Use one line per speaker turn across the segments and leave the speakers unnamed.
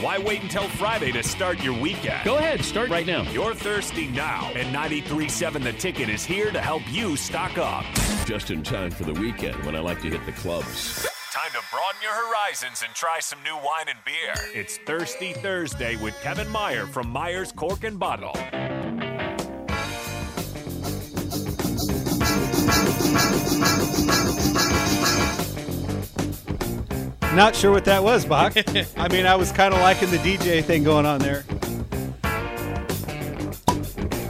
Why wait until Friday to start your weekend?
Go ahead, start right now.
You're thirsty now, and 93.7 The Ticket is here to help you stock up.
Just in time for the weekend when I like to hit the clubs.
Time to broaden your horizons and try some new wine and beer. It's Thirsty Thursday with Kevin Meyer from Meyer's Cork and Bottle.
Not sure what that was, Bach. I mean, I was kind of liking the DJ thing going on there.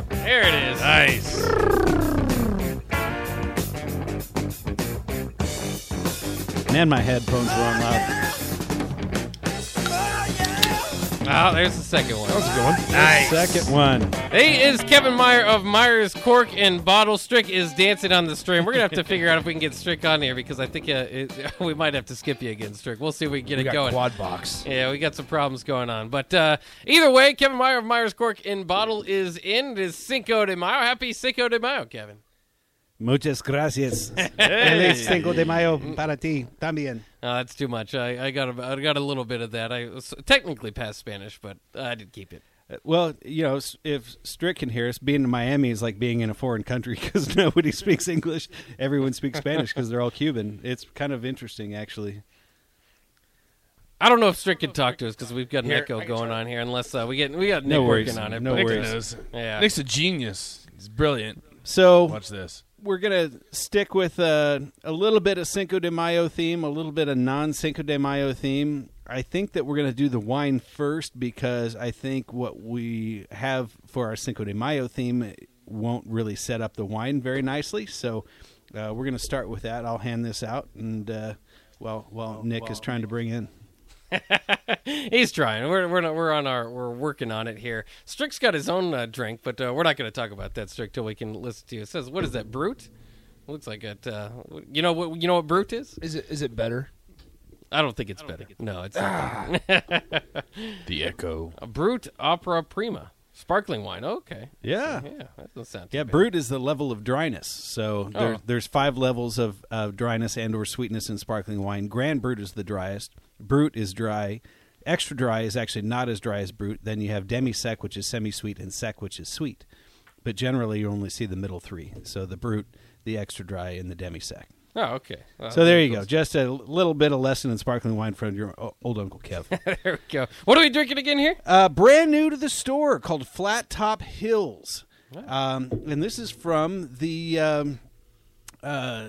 There it is.
Nice.
Man, my headphones were on loud.
Oh, there's the second one.
That was a good one. Nice.
Second one.
He is Kevin Meyer of Myers Cork and Bottle. Strick is dancing on the string. We're gonna have to figure out if we can get Strick on here because I think uh, it, we might have to skip you again, Strick. We'll see if we can get
We
it
got
going.
quad box.
Yeah, we got some problems going on. But uh, either way, Kevin Meyer of Myers Cork and Bottle is in. It is Cinco de Mayo. Happy Cinco de Mayo, Kevin.
Muchas gracias. Feliz Cinco de Mayo para ti también.
Oh, that's too much. I, I got a, I got a little bit of that. I was technically passed Spanish, but I did keep it.
Well, you know, if Strick can hear us, being in Miami is like being in a foreign country because nobody speaks English. Everyone speaks Spanish because they're all Cuban. It's kind of interesting, actually.
I don't know if Strick can talk to us because we've got an
Here,
echo going on here. Unless uh, we get we got Nick
No worries.
working on it.
No
but-
Nick
worries.
knows.
Yeah.
Nick's a genius. He's brilliant.
So
Watch this.
We're gonna stick with uh, a little bit of Cinco de Mayo theme, a little bit of non Cinco de Mayo theme. I think that we're gonna do the wine first because I think what we have for our Cinco de Mayo theme won't really set up the wine very nicely. So uh, we're gonna start with that. I'll hand this out, and uh, well, while Nick is trying to bring in.
He's trying. We're we're not, we're on our we're working on it here. Strick's got his own uh, drink, but uh, we're not going to talk about that Strick till we can listen to you. It says, "What is that? Brut." Looks like it. Uh, you know what? You know what Brut is?
Is it is it better?
I don't think it's better. no, it's not.
The Echo.
a Brut Opera Prima sparkling wine. Okay.
Yeah.
Yeah, that doesn't sound
Yeah,
bad.
brut is the level of dryness. So oh. there,
Oh.
there's five levels of, of dryness and or sweetness in sparkling wine. Grand Brut is the driest. Brut is dry. Extra dry is actually not as dry as brut. Then you have demi sec, which is semi sweet, and sec, which is sweet. But generally, you only see the middle three. So the brut, the extra dry, and the demi sec.
Oh, okay. Well,
So there you go. Just a little bit of lesson in sparkling wine from your o- old Uncle Kev.
there we go. What are we drinking again here?
Uh, brand new to the store called Flat Top Hills. Um, and this is from the um, uh,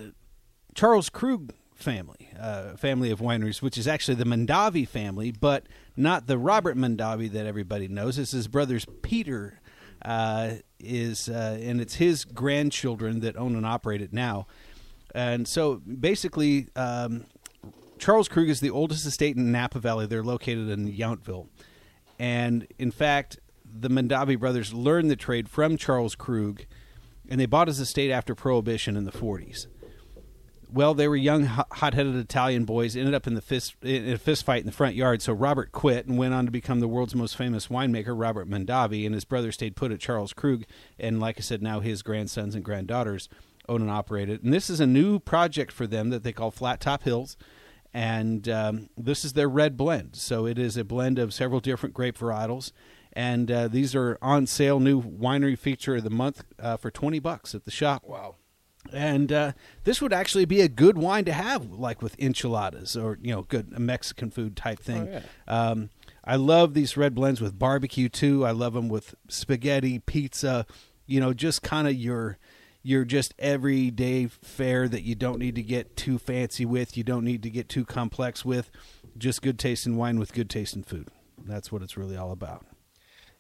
Charles Krug family, uh, family of wineries, which is actually the Mondavi family, but not the Robert Mondavi that everybody knows. It's his brother's Peter. Uh, is uh, and it's his grandchildren that own and operate it now, and so basically, um, Charles Krug is the oldest estate in Napa Valley. They're located in Yountville. And in fact, the Mondavi brothers learned the trade from Charles Krug, and they bought his estate after Prohibition in the 40s. Well, they were young, hot headed Italian boys, ended up in, the fist, in a fist fight in the front yard. So Robert quit and went on to become the world's most famous winemaker, Robert Mondavi, and his brother stayed put at Charles Krug. And like I said, now his grandsons and granddaughters own and operate it. And this is a new project for them that they call Flat Top Hills and um, this is their red blend. So it is a blend of several different grape varietals, and uh, these are on sale. New winery feature of the month uh, for twenty bucks at the shop.
Wow.
And uh, this would actually be a good wine to have, like with enchiladas or you know, good Mexican food type thing.
Oh, yeah.
um, I love these red blends with barbecue too. I love them with spaghetti, pizza. You know, just kind of your your just everyday fare that you don't need to get too fancy with. You don't need to get too complex with. Just good tasting wine with good tasting food. That's what it's really all about.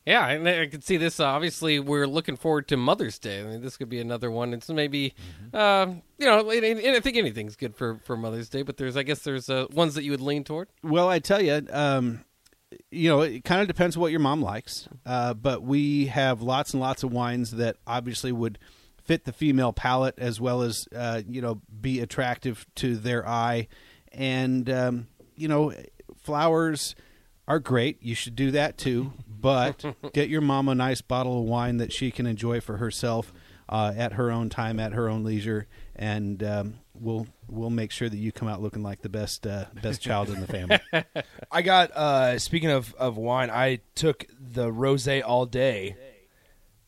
Yeah, and I can see this. Uh, obviously, we're looking forward to Mother's Day. I mean, this could be another one. It's maybe, uh, you know, I think anything's good for, for Mother's Day. But there's, I guess, there's uh, ones that you would lean toward.
Well, I tell you, um, you know, it kind of depends what your mom likes. Uh, but we have lots and lots of wines that obviously would fit the female palate as well as uh, you know be attractive to their eye. And um, you know, flowers are great. You should do that too. But get your mom a nice bottle of wine that she can enjoy for herself uh, at her own time, at her own leisure, and um, we'll we'll make sure that you come out looking like the best uh, best child in the family.
I got uh speaking of of wine, I took the rosé all day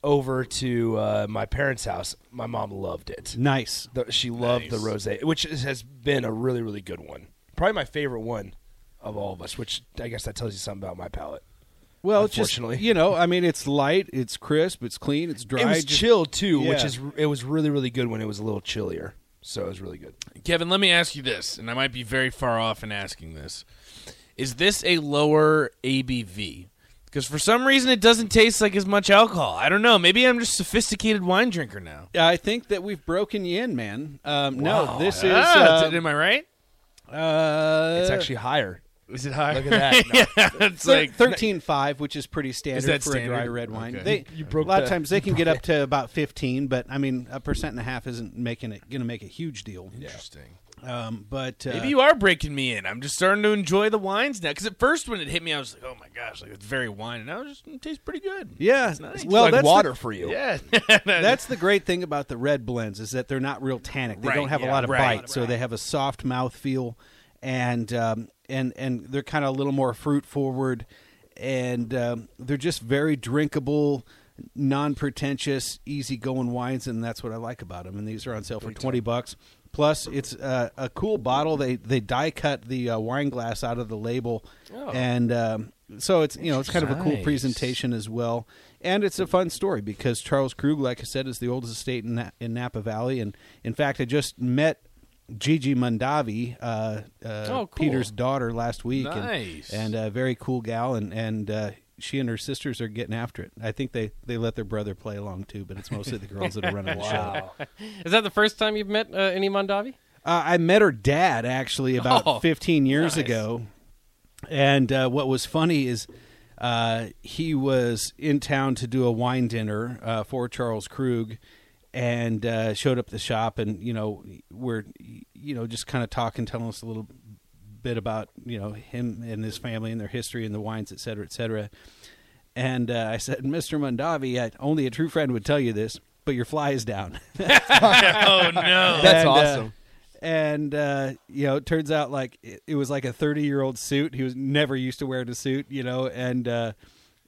over to uh, my parents' house. My mom loved it.
nice.
The, she loved the rosé, which is- has been a really really good one. Probably my favorite one of all of us, which I guess that tells you something about my palate.
Well, it's just
Unfortunately.
you know, I mean, it's light, it's crisp, it's clean, it's dry.
it was
just-
chilled too, which is it was really really good when it was a little chillier. So it was really good.
Kevin, let me ask you this, and I might be very far off in asking this. Is this a lower ABV? Because for some reason it doesn't taste like as much alcohol. I don't know. Maybe I'm just a sophisticated wine drinker now.
I think that we've broken you in, man. Um, No, this is
Ah,
uh,
am I right?
uh,
It's actually higher.
Is it high?
Look at that. No.
yeah, it's
thir-
like
thirteen five, which is pretty standard
that
for a dry red wine.
Okay.
They
You broke
a lot of
the-
times they can get up to about fifteen, but I mean a percent and a half isn't making it going to make a huge deal.
interesting.
Um, but uh,
Maybe you are breaking me in. I'm just starting to enjoy the wines now. Because at first, when it hit me, I was like, "Oh my gosh, like it's very wine," and now it just it tastes pretty good.
yeah,
It's nice.
well,
like
that's
water
The,
for you.
Yeah,
that's the great thing about the red blends is that they're not real tannic. They
Right,
don't have a lot of
right,
bite, so they have a soft mouth feel, and um, and and they're kind of a little more fruit forward, and um, they're just very drinkable, non-pretentious, easy-going wines, and that's what I like about them. And these are on sale for twenty bucks. Plus, it's uh, a cool bottle. They they die cut the uh, wine glass out of the label, and um, so it's you know it's kind of a cool
Nice.
presentation as well. And it's a fun story because Charles Krug, like I said, is the oldest estate in, Na- in Napa Valley. And in fact, I just met Gigi Mondavi, uh, uh,
Oh, cool.
Peter's daughter, last week. and-
Nice.
And, a very cool gal. And, and uh, she and her sisters are getting after it. I think they, they let their brother play along too, but it's mostly the girls that are running the show.
Is that the first time you've met uh, any Mondavi?
Uh, I met her dad actually about
Oh,
15 years
nice.
ago. And uh, what was funny is uh, he was in town to do a wine dinner uh, for Charles Krug and uh, showed up at the shop. And, you know, we're, you know, just kind of talking, telling us a little bit about, you know, him and his family and their history and the wines, et cetera, et cetera. And uh, I said, Mr. Mondavi, I, only a true friend would tell you this, but your fly is down.
oh no.
That's
And, uh,
awesome.
and uh, you know, it turns out like it, it was like a thirty-year-old suit. He was never used to wearing a suit, you know, and uh,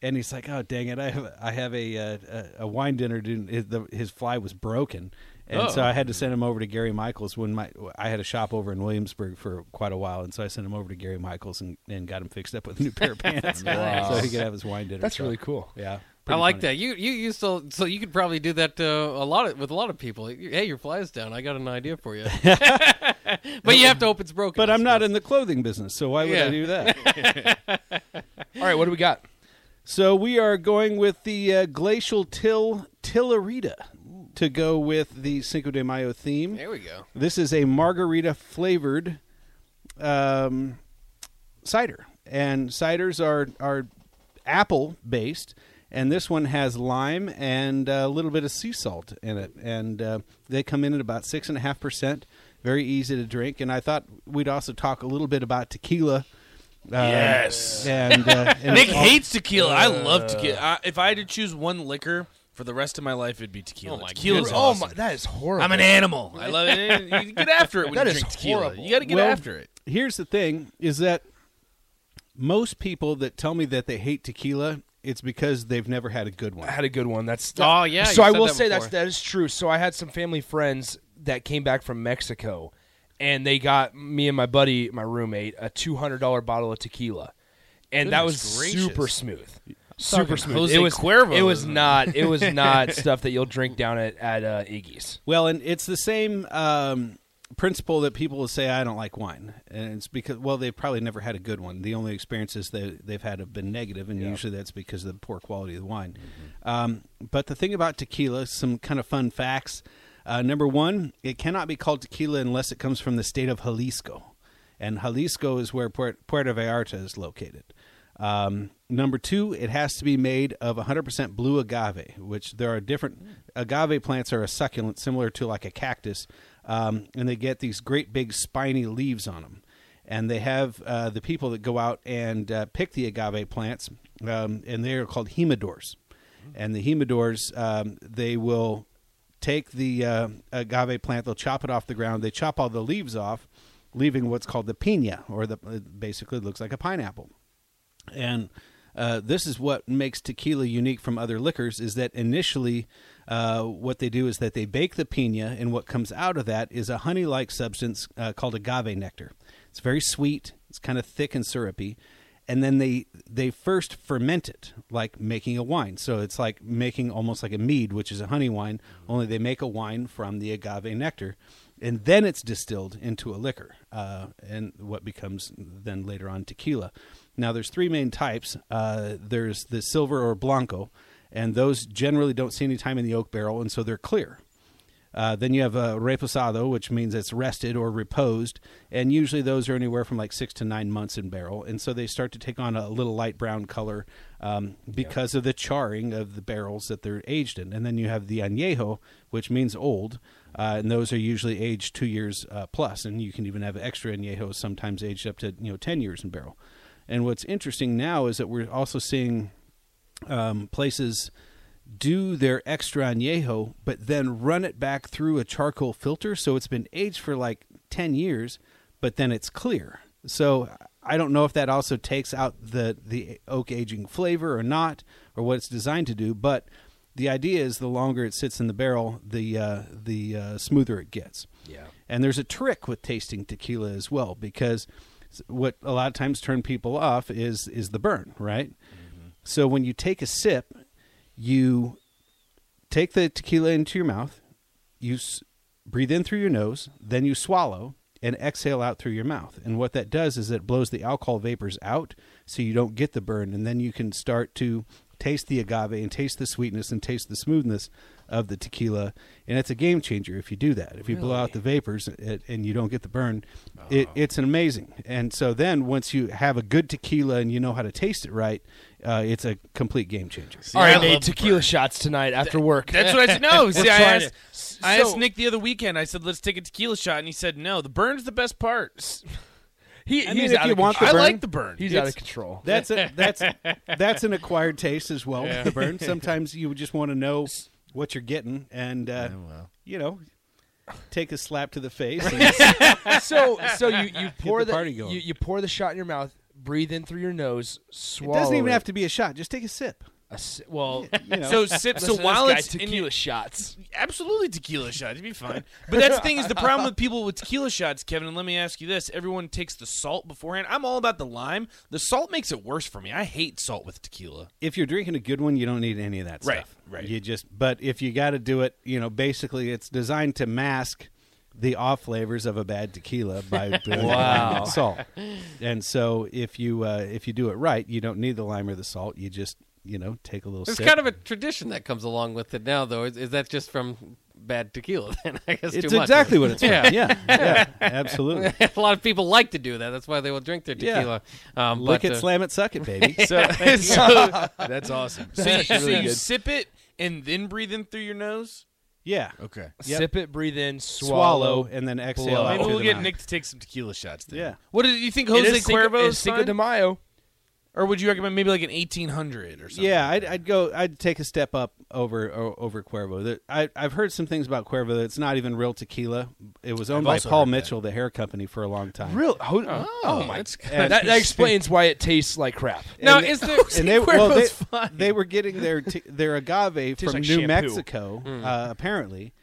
and he's like, "Oh, dang it! I have I have a uh, a, a wine dinner. Dude, his, the, his fly was broken." And so
Oh.
I had to send him over to Gary Michaels when my I had a shop over in Williamsburg for quite a while, and so I sent him over to Gary Michaels and, and got him fixed up with a new pair of pants,
Nice.
so he could have his wine dinner.
That's
So,
really cool.
Yeah,
I like
funny.
that. You you used to so you could probably do that uh, a lot of, with a lot of people. Hey, your fly is down. I got an idea for you. but you have to hope it's broken.
But
I
I'm not in the clothing business, so why would
Yeah.
I do that?
All right, what do we got?
So we are going with the uh, glacial till Tillarita to go with the Cinco de Mayo theme.
There we go.
This is a margarita flavored um, cider, and ciders are are apple based, and this one has lime and a little bit of sea salt in it, and uh, they come in at about six and a half percent. Very easy to drink, and I thought we'd also talk a little bit about tequila. Uh,
Yes.
and, uh, and
Nick
all-
hates tequila. I love tequila. I, if I had to choose one liquor for the rest of my life, it'd be tequila.
Oh, my
Tequila's
Oh
awesome.
my, that is horrible.
I'm an animal. I love it. You get after it when
That
you
is
drink tequila.
horrible.
You got to get
Well,
after it.
Here's the thing: is that most people that tell me that they hate tequila, it's because they've never had a good one.
I had a good one. That's
Oh, yeah,
So
you
I
said
will
that
say that's
before.
that is true. So I had some family friends that came back from Mexico, and they got me and my buddy, my roommate, a two hundred dollar bottle of tequila, and that was
gracious.
super smooth. Super smooth.
Jose
it was
Cuervo,
It was
isn't it?
was not stuff that you'll drink down at at uh, Iggy's.
Well, and it's the same um, principle that people will say I don't like wine, and it's because well they've probably never had a good one. The only experiences they they've had have been negative, and usually that's because of the poor quality of the wine. Um, but the thing about tequila, some kind of fun facts. Uh, number one, it cannot be called tequila unless it comes from the state of Jalisco, and Jalisco is where Puer- Puerto Vallarta is located. Um, number two, it has to be made of 100% blue agave, which there are different agave plants are a succulent similar to like a cactus, um, and they get these great big spiny leaves on them. And they have uh, the people that go out and uh, pick the agave plants, um, and they are called jimadores. And the jimadores, um, they will take the uh, agave plant, they'll chop it off the ground, they chop all the leaves off, leaving what's called the pina, or the it basically looks like a pineapple. And uh, this is what makes tequila unique from other liquors is that initially uh, what they do is that they bake the pina, and what comes out of that is a honey like substance uh, called agave nectar. It's very sweet, it's kind of thick and syrupy. And then they they first ferment it like making a wine. So it's like making almost like a mead, which is a honey wine. Only they make a wine from the agave nectar, and then it's distilled into a liquor, uh, and what becomes then later on tequila. Now, there's three main types. Uh, there's the silver or blanco, and those generally don't see any time in the oak barrel, and so they're clear. Uh, then you have a reposado, which means it's rested or reposed, and usually those are anywhere from like six to nine months in barrel, and so they start to take on a little light brown color um, because of the charring of the barrels that they're aged in. And then you have the añejo, which means old, uh, and those are usually aged two years uh, plus, and you can even have extra añejos sometimes aged up to you know ten years in barrel. And what's interesting now is that we're also seeing um, places do their extra añejo, but then run it back through a charcoal filter. So it's been aged for like 10 years, but then it's clear. So I don't know if that also takes out the, the oak aging flavor or not, or what it's designed to do, but the idea is the longer it sits in the barrel, the, uh, the uh, smoother it gets.
Yeah.
And there's a trick with tasting tequila as well because what a lot of times turn people off is is the burn, right? So when you take a sip, you take the tequila into your mouth, you s- breathe in through your nose, then you swallow and exhale out through your mouth. And what that does is it blows the alcohol vapors out so you don't get the burn and then you can start to taste the agave and taste the sweetness and taste the smoothness of the tequila and it's a game changer if you do that if you blow out the vapors it, and you don't get the burn it, it's amazing and so then once you have a good tequila and you know how to taste it right uh, it's a complete game changer
All
I
right, Nate,
love
tequila shots tonight after work.
That's what I said. No, see, I
trying
asked,
to-
I asked Nick the other weekend. I said, "Let's take a tequila shot," and he said, "No, the burn's the best part."
he,
I mean,
he's
if
out
you
of
want
control.
I
burn?
like the burn.
He's
It's-
out of control.
that's a, that's that's an acquired taste as well the burn sometimes you just want to know what you're getting and uh, you know take a slap to the face
so so you, you pour
the
the,
party going.
You, you pour the shot in your mouth, breathe in through your nose,
it doesn't even have to be a shot just take a sip.
A si- well,
you know
So sip. So while it's
guy,
in
tequila
your,
shots.
absolutely tequila shots, it'd be fine. But that's the thing is the problem with people with tequila shots, Kevin. And let me ask you this: everyone takes the salt beforehand. I'm all about the lime. The salt makes it worse for me. I hate salt with tequila.
if you're drinking a good one, you don't need any of that
Right,
stuff.
right.
You just, but if you got to do it, you know, basically, it's designed to mask the off flavors of a bad tequila by doing lime salt. And so, if you uh, if you do it right, you don't need the lime or the salt. You just, you know, take a little.
There's
sip.
kind of a tradition that comes along with it now, though. Is, is that just from bad tequila? Then I guess
It's
too much.
exactly what it's from.
Yeah.
Yeah, yeah, absolutely.
a lot of people like to do that. That's why they will drink their
Yeah.
tequila. Um,
Lick
but,
it,
uh,
slam it, suck it, baby.
So, so,
That's awesome.
so you, so you
good.
sip it and then breathe in through your nose.
yeah.
Okay.
Yep.
Sip it, breathe in,
Swallow,
swallow.
and then exhale. out
Maybe we'll
the
get
mouth.
Nick to take some tequila shots. Then.
Yeah.
What did you think, Jose
is Cinco,
Cuervo?
it
is
is Cinco de Mayo.
Or would you recommend maybe like an 1800 or something?
Yeah, I'd, I'd go. I'd take a step up over over Cuervo. That I, I've heard some things about Cuervo that it's not even real tequila. It was owned
I've
by Paul
heard that.
Mitchell, the hair company, for a long time.
Real? Oh,
Oh,
my!
that's
And-
That, that explains why it tastes like crap.
now,
and-
is there?
and they, well, they,
fine.
they were getting their t- their agave from
like
New
shampoo.
Mexico,
Hmm.
uh, apparently,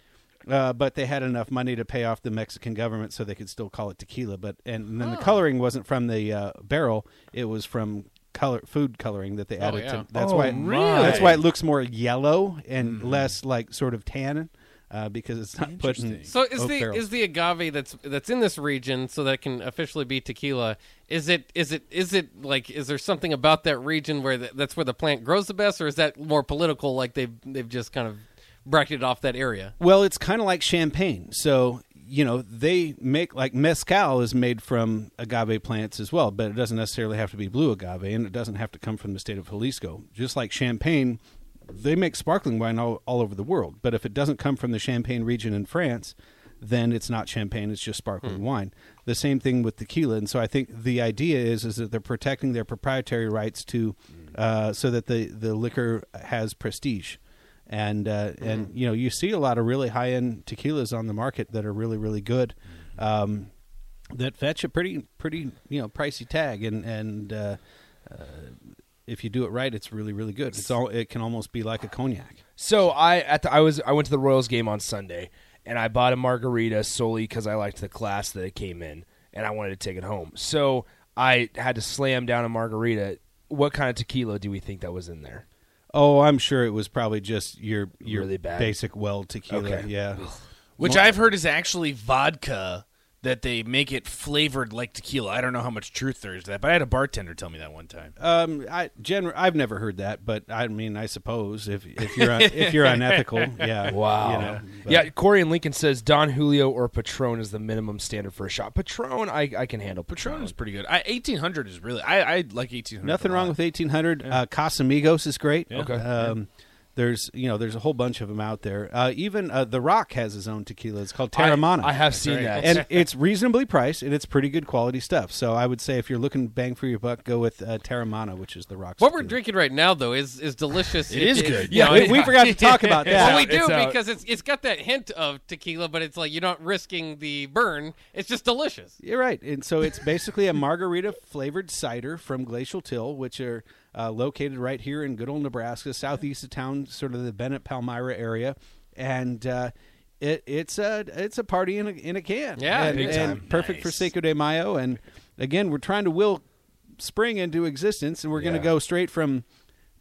uh, but they had enough money to pay off the Mexican government so they could still call it tequila. But and, then the coloring wasn't from the uh, barrel; it was from color food coloring that they added
yeah.
to. That's
Oh,
why
really?
that's why it looks more yellow and less like sort of tannin. Uh, because it's not put in
So is
oak
the
barrels.
is the agave that's that's in this region so that it can officially be tequila? Is it is it is it like is there something about that region where th- that's where the plant grows the best, or is that more political? Like they've they've just kind of bracketed off that area.
Well, it's kind of like champagne. So, you know, they make like mezcal is made from agave plants as well, but it doesn't necessarily have to be blue agave and it doesn't have to come from the state of Jalisco. Just like champagne, they make sparkling wine all, all over the world, but if it doesn't come from the Champagne region in France, then it's not champagne, it's just sparkling wine. The same thing with tequila, and so I think the idea is is that they're protecting their proprietary rights to uh, so that the the liquor has prestige and uh, and you know you see a lot of really high end tequilas on the market that are really really good. Um, that fetch a pretty pretty you know pricey tag and and uh, uh, if you do it right it's really really good it's all it can almost be like a cognac
So I at the, I was I went to the Royals game on Sunday and I bought a margarita solely because I liked the class that it came in and I wanted to take it home. So I had to slam down a margarita. What kind of tequila do we think that was in there?
Oh i'm sure it was probably just your your
Really
basic well tequila
Okay.
yeah.
Which I've heard is actually vodka that they make it flavored like tequila. I don't know how much truth there is to that, but I had a bartender tell me that one time.
um i gen- i've never heard that but i mean i suppose if if you're un- if you're unethical yeah you know, but-
yeah, Corey and Lincoln says Don Julio or Patron is the minimum standard for a shot. Patron, I, I can handle Patron.
Patron is pretty good. I, 1800 is really. I, I like 1800.
Nothing wrong with 1800. Uh, Casamigos is great.
Okay.
Um, There's you know there's a whole bunch of them out there. Uh, even uh, The Rock has his own tequila. It's called Teremana.
I, I have seen that.
and it's reasonably priced and it's pretty good quality stuff. So I would say if you're looking bang for your buck, go with uh, Teremana, which is the Rock's.
What we're
tequila.
drinking right now, though, is is delicious.
It is good.
Yeah,
know,
we, we forgot to talk about that.
Well, we do
it's out.
because it's it's got that hint of tequila, but it's like you're not risking the burn. It's just delicious.
You're right. And so it's basically a margarita flavored cider from Glacial Till, which are uh, located right here in good old Nebraska, southeast of town, sort of the Bennett Palmyra area. And uh, it, it's a it's a party in a, in a can.
Yeah,
and,
big
and
time.
perfect for
Nice.
Cinco de Mayo. And again, we're trying to will spring into existence, and we're going to
Yeah.
go straight from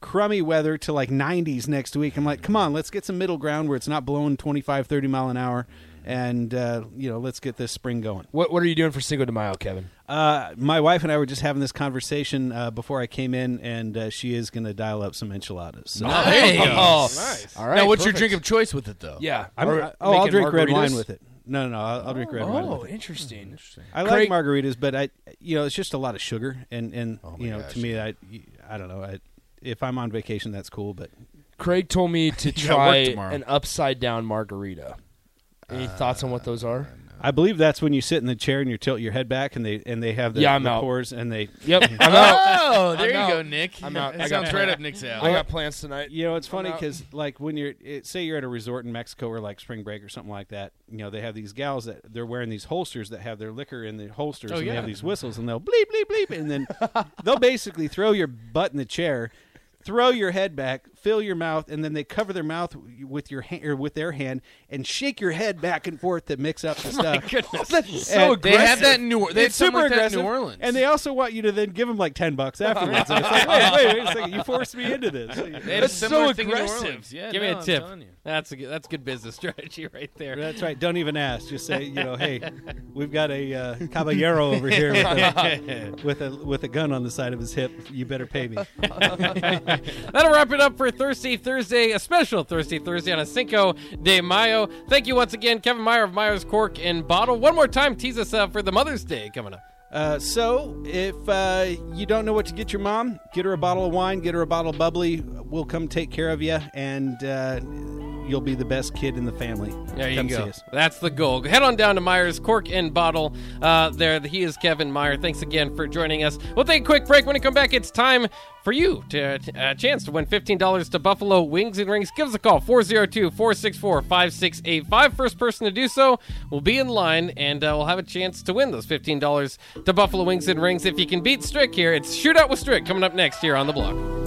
crummy weather to like 90s next week. I'm like, come on, let's get some middle ground where it's not blowing 25, 30 mile an hour. And uh, you know, let's get this spring going.
what what are you doing for Cinco de Mayo, Kevin?
Uh, my wife and I were just having this conversation uh, before I came in, and uh, she is going to dial up some enchiladas. So.
Oh, there you go.
nice. All right.
now, what's your drink of choice with it, though?
Yeah.
I'm,
Or
I- oh, I'll
making
drink red wine with it. No, no, no. I'll, I'll drink red wine
Oh,
with it.
interesting.
I
Craig-
like margaritas, but I, you know, it's just a lot of sugar, and and
Oh
you know,
gosh,
to me, I, I don't know. I, if I'm on vacation, that's cool, but
Craig told me to
You gotta work
try an upside down margarita. Any thoughts on what those are?
I believe that's when you sit in the chair and you tilt your head back, and they and they have the,
Yeah, I'm
the
out.
pours, and they.
Yep, I'm out.
Oh, there
I'm
you
out.
go, Nick.
I'm out.
That
I got
sounds
plan-
right up Nick's alley.
I got plans tonight.
You know, it's funny
out.
because like when you're it, say you're at a resort in Mexico or like spring break or something like that, you know, they have these gals that they're wearing these holsters that have their liquor in the holsters,
Oh,
and they
yeah.
have these whistles, and they'll bleep bleep bleep, and then they'll basically throw your butt in the chair. Throw your head back, fill your mouth, and then they cover their mouth with your hand or with their hand and shake your head back and forth to mix up the stuff.
My Goodness.
that's so
And
They have that in New. They have
it's super
like
aggressive,
in New Orleans,
and they also want you to then give them like ten bucks afterwards. and it's like, wait, wait, wait a second, you forced me into this.
They had a
That's so
thing in New
aggressive.
Yeah,
Give me
no,
a
I'm
tip. That's a good, that's good business strategy right there.
That's right. Don't even ask. Just say, you know, hey, we've got a uh, caballero over here with a, with a with a gun on the side of his hip. You better pay me.
That'll wrap it up for Thirsty Thursday, a special Thirsty Thursday on a Cinco de Mayo. Thank you once again, Kevin Meyer of Meyer's Cork and Bottle. One more time, tease us uh, for the Mother's Day coming up.
Uh, so, if uh, you don't know what to get your mom, get her a bottle of wine, get her a bottle of bubbly. We'll come take care of you, and uh, you'll be the best kid in the family.
There you
come
go. That's the goal. Head on down to Myers Cork and Bottle. Uh, there, he is Kevin Meyer. Thanks again for joining us. We'll take a quick break. When we come back, it's time for you to a chance to win fifteen dollars to Buffalo Wings and Rings. Give us a call 402-464-5685. First person to do so will be in line, and uh, we'll have a chance to win those fifteen dollars to Buffalo Wings and Rings. If you can beat Strick here, it's Shootout with Strick coming up next here on the block.